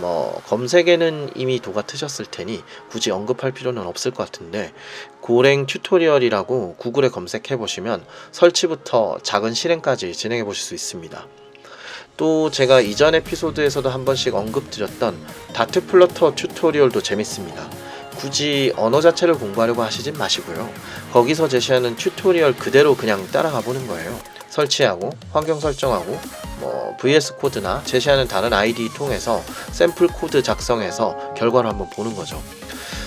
Speaker 1: 뭐 검색에는 이미 도가 트셨을 테니 굳이 언급할 필요는 없을 것 같은데 Golang tutorial이라고 구글에 검색해 보시면 설치부터 작은 실행까지 진행해 보실 수 있습니다. 또 제가 이전 에피소드에서도 한 번씩 언급드렸던 Dart Flutter tutorial도 재밌습니다. 굳이 언어 자체를 공부하려고 하시진 마시고요. 거기서 제시하는 tutorial 그대로 그냥 따라가 보는 거예요. 설치하고 환경 설정하고 뭐 VS Code나 제시하는 다른 IDE 통해서 샘플 코드 작성해서 결과를 한번 보는 거죠.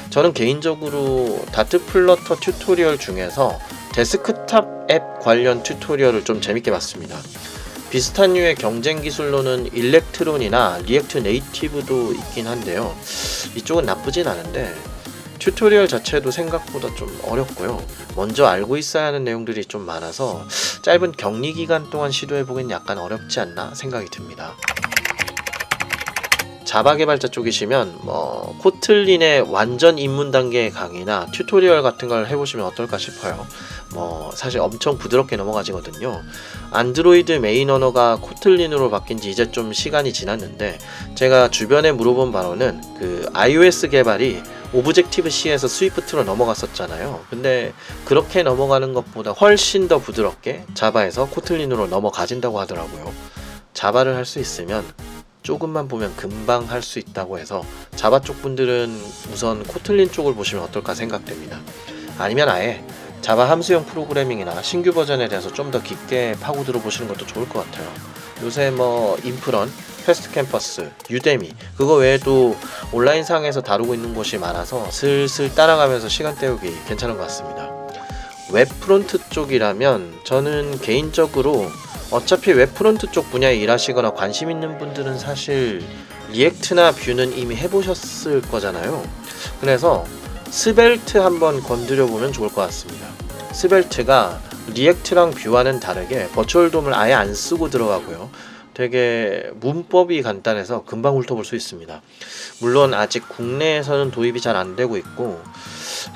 Speaker 1: 저는 개인적으로 Dart Flutter tutorial 중에서 데스크탑 앱 관련 tutorial을 좀 재밌게 봤습니다. 비슷한 류의 경쟁 기술로는 Electron이나 React Native도 있긴 한데요. 이쪽은 나쁘진 않은데 tutorial 자체도 생각보다 좀 어렵고요. 먼저 알고 있어야 하는 내용들이 좀 많아서 짧은 격리 기간 동안 시도해보긴 약간 어렵지 않나 생각이 듭니다. Java 개발자 쪽이시면 뭐 Kotlin의 완전 입문 단계의 강의나 tutorial 같은 걸 해보시면 어떨까 싶어요. 뭐 사실 엄청 부드럽게 넘어가지거든요. 안드로이드 메인 언어가 Kotlin으로 바뀐 지 이제 좀 시간이 지났는데 제가 주변에 물어본 바로는 그 iOS 개발이 Objective-C에서 Swift로 넘어갔었잖아요. 근데 그렇게 넘어가는 것보다 훨씬 더 부드럽게 Java에서 Kotlin으로 넘어가진다고 하더라고요. Java를 할 수 있으면 조금만 보면 금방 할 수 있다고 해서 Java 쪽 분들은 우선 Kotlin 쪽을 보시면 어떨까 생각됩니다. 아니면 아예 Java 함수형 프로그래밍이나 신규 버전에 대해서 좀 더 깊게 파고들어 보시는 것도 좋을 것 같아요. 요새 뭐 인프런, 패스트 캠퍼스, Udemy 그거 외에도 온라인 상에서 다루고 있는 곳이 많아서 슬슬 따라가면서 시간 때우기 괜찮은 것 같습니다. 웹 front 쪽이라면 저는 개인적으로 어차피 웹 front 쪽 분야에 일하시거나 관심 있는 분들은 사실 React나 Vue는 이미 해보셨을 거잖아요. 그래서 Svelte 한번 건드려 보면 좋을 것 같습니다. Svelte가 React랑 Vue와는 다르게 virtual DOM을 아예 안 쓰고 들어가고요. 되게 문법이 간단해서 금방 훑어볼 수 있습니다. 물론 아직 국내에서는 도입이 잘 안 되고 있고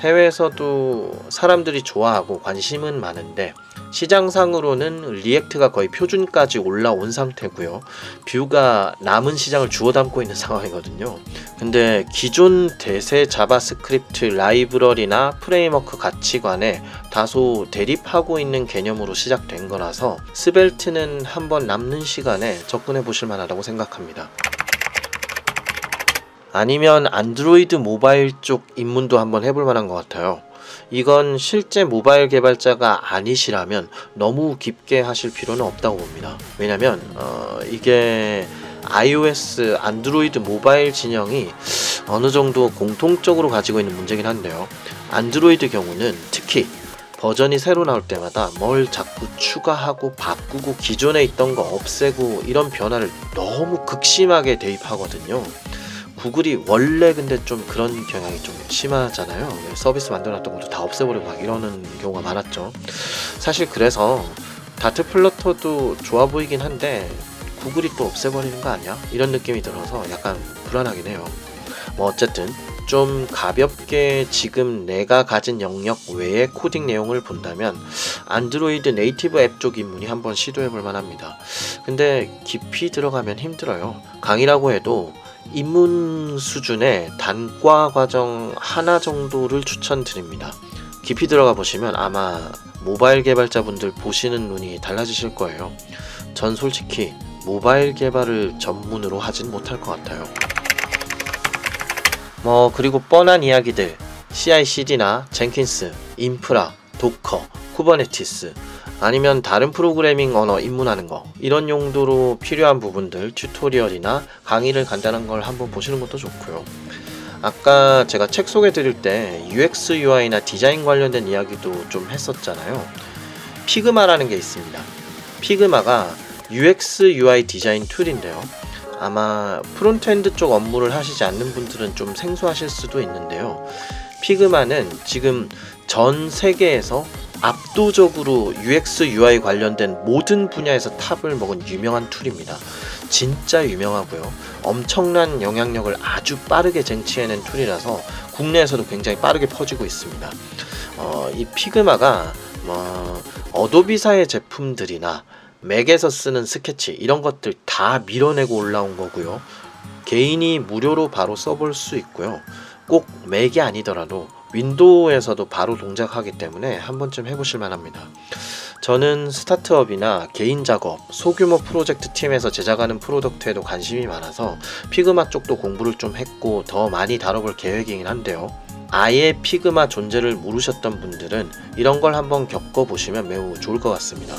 Speaker 1: 해외에서도 사람들이 좋아하고 관심은 많은데 시장상으로는 React가 거의 표준까지 올라온 상태고요. Vue가 남은 시장을 주워 담고 있는 상황이거든요. 근데 기존 대세 JavaScript 라이브러리나 프레임워크 가치관에 다소 대립하고 있는 개념으로 시작된 거라서 스벨트는 한번 남는 시간에 접근해 보실 만하다고 생각합니다. 아니면 안드로이드 모바일 쪽 입문도 한번 해볼 만한 것 같아요. 이건 실제 모바일 개발자가 아니시라면 너무 깊게 하실 필요는 없다고 봅니다. 왜냐면 어, 이게 iOS, 안드로이드 모바일 진영이 어느 정도 공통적으로 가지고 있는 문제긴 한데요. 안드로이드 경우는 특히 버전이 새로 나올 때마다 뭘 자꾸 추가하고 바꾸고 기존에 있던 거 없애고 이런 변화를 너무 극심하게 대입하거든요. 구글이 원래 근데 좀 그런 경향이 좀 심하잖아요. 네, 서비스 만들어놨던 것도 다 없애버리고 막 이러는 경우가 많았죠. 사실 그래서 다트 플러터도 좋아 보이긴 한데 구글이 또 없애버리는 거 아니야? 이런 느낌이 들어서 약간 불안하긴 해요. 뭐 어쨌든 좀 가볍게 지금 내가 가진 영역 외의 코딩 내용을 본다면 안드로이드 네이티브 앱 쪽 입문이 한번 시도해 볼 만합니다. 근데 깊이 들어가면 힘들어요. 강의라고 해도 입문 수준의 단과 과정 하나 정도를 추천드립니다. 깊이 들어가 보시면 아마 모바일 개발자분들 보시는 눈이 달라지실 거예요. 전 솔직히 모바일 개발을 전문으로 하진 못할 것 같아요. 뭐 그리고 뻔한 이야기들 CI/CD나 Jenkins, 인프라, Docker, Kubernetes 아니면 다른 프로그래밍 언어 입문하는 거 이런 용도로 필요한 부분들 tutorial이나 강의를 간단한 걸 한번 보시는 것도 좋고요. 아까 제가 책 소개 드릴 때 UX, UI나 디자인 관련된 이야기도 좀 했었잖아요. Figma라는 게 있습니다. Figma가 UX, UI 디자인 툴인데요. 아마 frontend 쪽 업무를 하시지 않는 분들은 좀 생소하실 수도 있는데요. Figma는 지금 전 세계에서 압도적으로 UX, UI 관련된 모든 분야에서 탑을 먹은 유명한 툴입니다. 진짜 유명하고요. 엄청난 영향력을 아주 빠르게 쟁취해낸 툴이라서 국내에서도 굉장히 빠르게 퍼지고 있습니다. 어, 이 Figma가 뭐 Adobe사의 제품들이나 맥에서 쓰는 Sketch 이런 것들 다 밀어내고 올라온 거고요. 개인이 무료로 바로 써볼 수 있고요. 꼭 맥이 아니더라도 윈도우에서도 바로 동작하기 때문에 한 번쯤 해보실 만합니다. 저는 스타트업이나 개인 작업, 소규모 프로젝트 팀에서 제작하는 product에도 관심이 많아서 Figma 쪽도 공부를 좀 했고 더 많이 다뤄볼 계획이긴 한데요. 아예 피그마 존재를 모르셨던 분들은 이런 걸 한번 겪어보시면 매우 좋을 것 같습니다.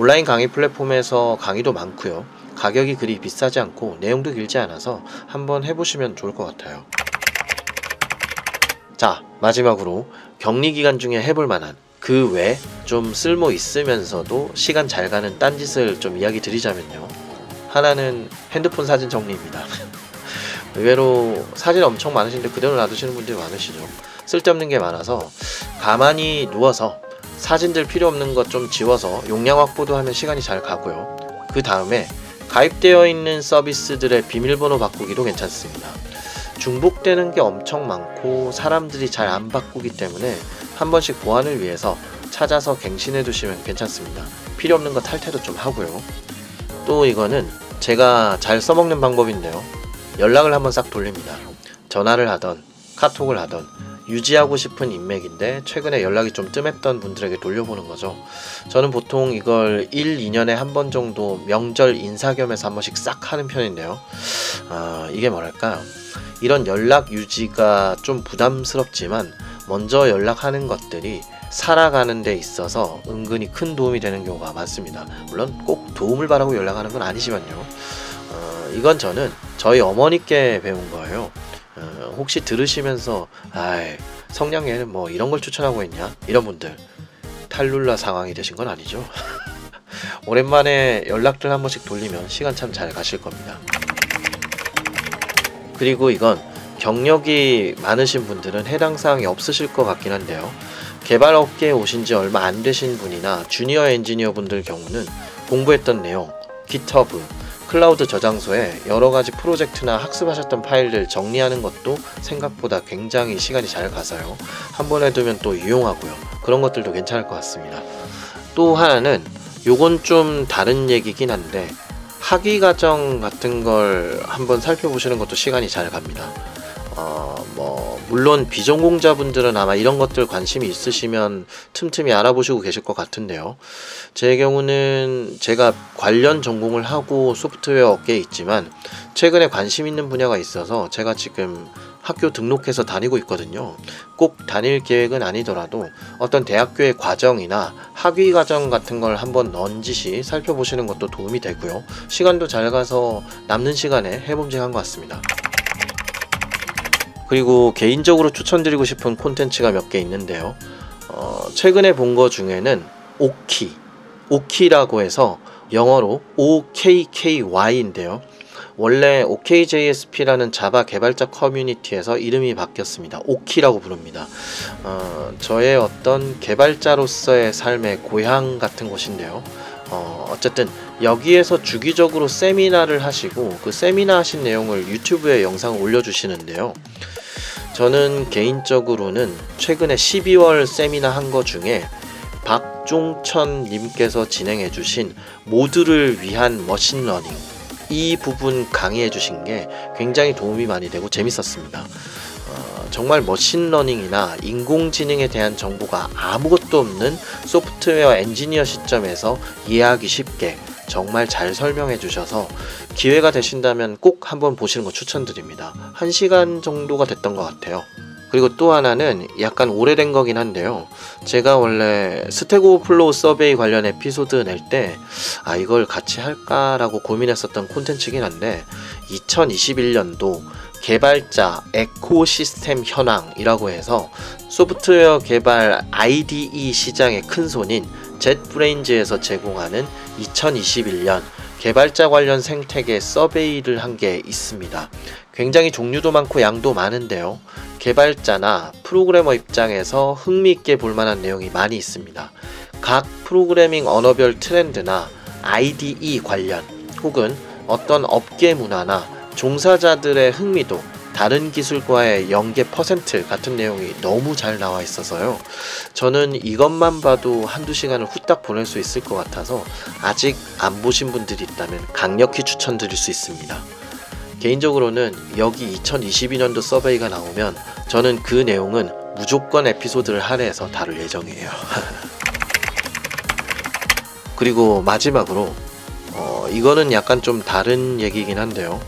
Speaker 1: 온라인 강의 플랫폼에서 강의도 많고요. 가격이 그리 비싸지 않고 내용도 길지 않아서 한번 해보시면 좋을 것 같아요. 자, 마지막으로 격리 기간 중에 해볼 만한 그 외 좀 쓸모 있으면서도 시간 잘 가는 딴짓을 좀 이야기 드리자면요. 하나는 핸드폰 사진 정리입니다. 의외로 사진 엄청 많으신데 그대로 놔두시는 분들이 많으시죠. 쓸데없는 게 많아서 가만히 누워서 사진들 필요 없는 것 좀 지워서 용량 확보도 하면 시간이 잘 가고요. 그 다음에 가입되어 있는 서비스들의 비밀번호 바꾸기도 괜찮습니다. 중복되는 게 엄청 많고 사람들이 잘 안 바꾸기 때문에 한 번씩 보안을 위해서 찾아서 갱신해 두시면 괜찮습니다. 필요 없는 거 탈퇴도 좀 하고요. 또 이거는 제가 잘 써먹는 방법인데요. 연락을 한번 싹 돌립니다. 전화를 하던 카톡을 하던 유지하고 싶은 인맥인데 최근에 연락이 좀 뜸했던 분들에게 돌려보는 거죠. 저는 보통 이걸 1, 2년에 한 번 정도 명절 인사 겸해서 한 번씩 싹 하는 편인데요. 아, 이게 뭐랄까. 이런 연락 유지가 좀 부담스럽지만 먼저 연락하는 것들이 살아가는 데 있어서 은근히 큰 도움이 되는 경우가 많습니다. 물론 꼭 도움을 바라고 연락하는 건 아니지만요. 어, 이건 저는 저희 어머니께 배운 거예요. 어, 혹시 들으시면서 아이 성냥에는 뭐 이런 걸 추천하고 있냐 이런 분들 탈룰라 상황이 되신 건 아니죠. 오랜만에 연락들 한 번씩 돌리면 시간 참 잘 가실 겁니다. 그리고 이건 경력이 많으신 분들은 해당 사항이 없으실 것 같긴 한데요. 개발 업계에 오신 지 얼마 안 되신 분이나 주니어 엔지니어 분들 경우는 공부했던 내용, GitHub, 클라우드 저장소에 여러 가지 프로젝트나 학습하셨던 파일들 정리하는 것도 생각보다 굉장히 시간이 잘 가서요. 한 번 해두면 또 유용하고요. 그런 것들도 괜찮을 것 같습니다. 또 하나는 요건 좀 다른 얘기긴 한데 학위 과정 같은 걸 한번 살펴보시는 것도 시간이 잘 갑니다. 어, 뭐 물론 비전공자분들은 아마 이런 것들 관심이 있으시면 틈틈이 알아보시고 계실 것 같은데요. 제 경우는 제가 관련 전공을 하고 소프트웨어 업계에 있지만 최근에 관심 있는 분야가 있어서 제가 지금 학교 등록해서 다니고 있거든요. 꼭 다닐 계획은 아니더라도 어떤 대학교의 과정이나 학위 과정 같은 걸 한번 넌지시 살펴보시는 것도 도움이 되고요. 시간도 잘 가서 남는 시간에 해봄직한 것 같습니다. 그리고 개인적으로 추천드리고 싶은 콘텐츠가 몇 개 있는데요. 어, 최근에 본 거 중에는 오키, 오키라고 해서 영어로 OKKY인데요. 원래 OKJSP라는 자바 개발자 커뮤니티에서 이름이 바뀌었습니다. 오키라고 부릅니다. 어, 저의 어떤 개발자로서의 삶의 고향 같은 곳인데요. 어, 어쨌든 여기에서 주기적으로 세미나를 하시고 그 세미나 하신 내용을 유튜브에 영상을 올려주시는데요. 저는 개인적으로는 최근에 12월 세미나 한 거 중에 박종천 님께서 진행해 주신 모두를 위한 머신러닝 이 부분 강의해 주신 게 굉장히 도움이 많이 되고 재밌었습니다. 어, 정말 머신러닝이나 인공지능에 대한 정보가 아무것도 없는 소프트웨어 엔지니어 시점에서 이해하기 쉽게 정말 잘 설명해 주셔서 기회가 되신다면 꼭 한번 보시는 거 추천드립니다. 1시간 정도가 됐던 것 같아요. 그리고 또 하나는 약간 오래된 거긴 한데요. 제가 원래 Stack Overflow survey 관련 에피소드 낼 때, 아, 이걸 같이 할까라고 고민했었던 콘텐츠긴 한데, 2021년도 개발자 ecosystem 현황이라고 해서 소프트웨어 개발 IDE 시장의 큰 손인 젯브레인즈에서 제공하는 2021년 개발자 관련 생태계 서베이를 한 게 있습니다. 굉장히 종류도 많고 양도 많은데요. 개발자나 프로그래머 입장에서 흥미있게 볼 만한 내용이 많이 있습니다. 각 프로그래밍 언어별 트렌드나 IDE 관련 혹은 어떤 업계 문화나 종사자들의 흥미도 다른 기술과의 연계 퍼센트 같은 내용이 너무 잘 나와 있어서요. 저는 이것만 봐도 한두 시간을 후딱 보낼 수 있을 것 같아서 아직 안 보신 분들이 있다면 강력히 추천드릴 수 있습니다. 개인적으로는 여기 2022년도 서베이가 나오면 저는 그 내용은 무조건 에피소드를 할애해서 다룰 예정이에요. 그리고 마지막으로 어, 이거는 약간 좀 다른 얘기긴 한데요.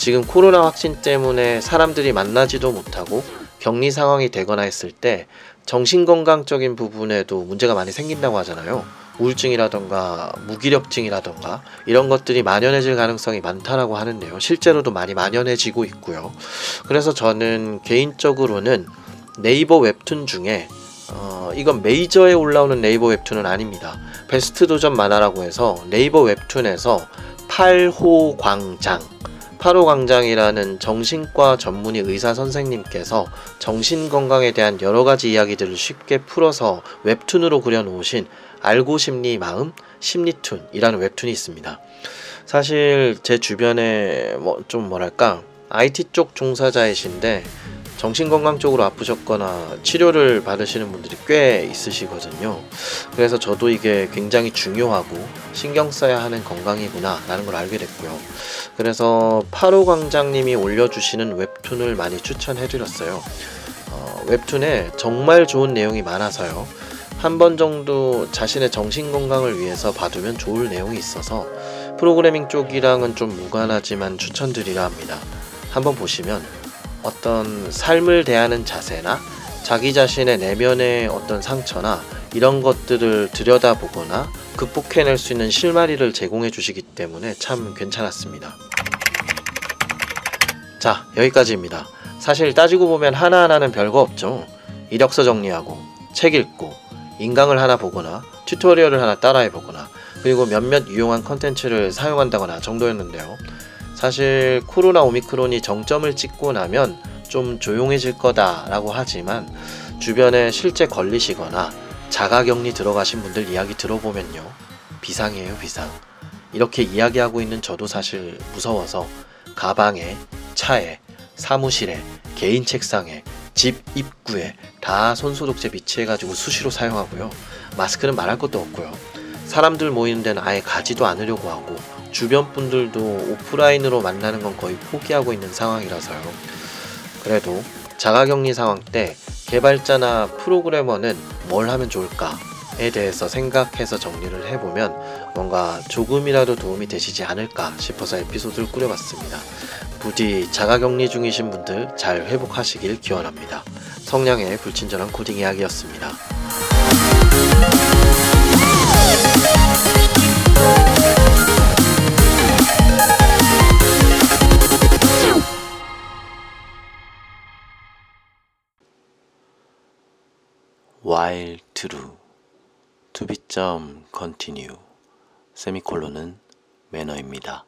Speaker 1: 지금 코로나 확진 때문에 사람들이 만나지도 못하고 격리 상황이 되거나 했을 때 정신건강적인 부분에도 문제가 많이 생긴다고 하잖아요. 우울증이라던가 무기력증이라던가 이런 것들이 만연해질 가능성이 많다라고 하는데요. 실제로도 많이 만연해지고 있고요. 그래서 저는 개인적으로는 네이버 웹툰 중에 어, 이건 메이저에 올라오는 네이버 웹툰은 아닙니다. 베스트 도전 만화라고 해서 네이버 웹툰에서 8호 광장 8호 광장이라는 정신과 전문의 의사 선생님께서 정신 건강에 대한 여러 가지 이야기들을 쉽게 풀어서 웹툰으로 그려놓으신 알고 심리 마음 심리툰이라는 웹툰이 있습니다. 사실 제 주변에 뭐 좀 뭐랄까 IT 쪽 종사자이신데 정신건강 쪽으로 아프셨거나 치료를 받으시는 분들이 꽤 있으시거든요. 그래서 저도 이게 굉장히 중요하고 신경 써야 하는 건강이구나 라는 걸 알게 됐고요. 그래서 8호 광장님이 올려주시는 웹툰을 많이 추천해드렸어요. 어, 웹툰에 정말 좋은 내용이 많아서요. 한 번 정도 자신의 정신 건강을 위해서 봐두면 좋을 내용이 있어서 프로그래밍 쪽이랑은 좀 무관하지만 추천드리라 합니다. 한번 보시면 어떤 삶을 대하는 자세나 자기 자신의 내면의 어떤 상처나 이런 것들을 들여다보거나 극복해낼 수 있는 실마리를 제공해 주시기 때문에 참 괜찮았습니다. 자, 여기까지입니다. 사실 따지고 보면 하나하나는 별거 없죠. 이력서 정리하고, 책 읽고, 인강을 하나 보거나, 튜토리얼을 하나 따라해 보거나, 그리고 몇몇 유용한 컨텐츠를 사용한다거나 정도였는데요. 사실 코로나 오미크론이 정점을 찍고 나면 좀 조용해질 거다라고 하지만 주변에 실제 걸리시거나 자가 격리 들어가신 분들 이야기 들어보면요. 비상이에요, 비상. 이렇게 이야기하고 있는 저도 사실 무서워서 가방에, 차에, 사무실에, 개인 책상에, 집 입구에 다 손소독제 비치해가지고 수시로 사용하고요. 마스크는 말할 것도 없고요. 사람들 모이는 데는 아예 가지도 않으려고 하고 주변 분들도 오프라인으로 만나는 건 거의 포기하고 있는 상황이라서요. 그래도 자가격리 상황 때 개발자나 프로그래머는 뭘 하면 좋을까에 대해서 생각해서 정리를 해보면 뭔가 조금이라도 도움이 되시지 않을까 싶어서 에피소드를 꾸려봤습니다. 부디 자가격리 중이신 분들 잘 회복하시길 기원합니다. 성량의 불친절한 코딩 이야기였습니다. While true to be 점 continue 세미콜론은 매너입니다.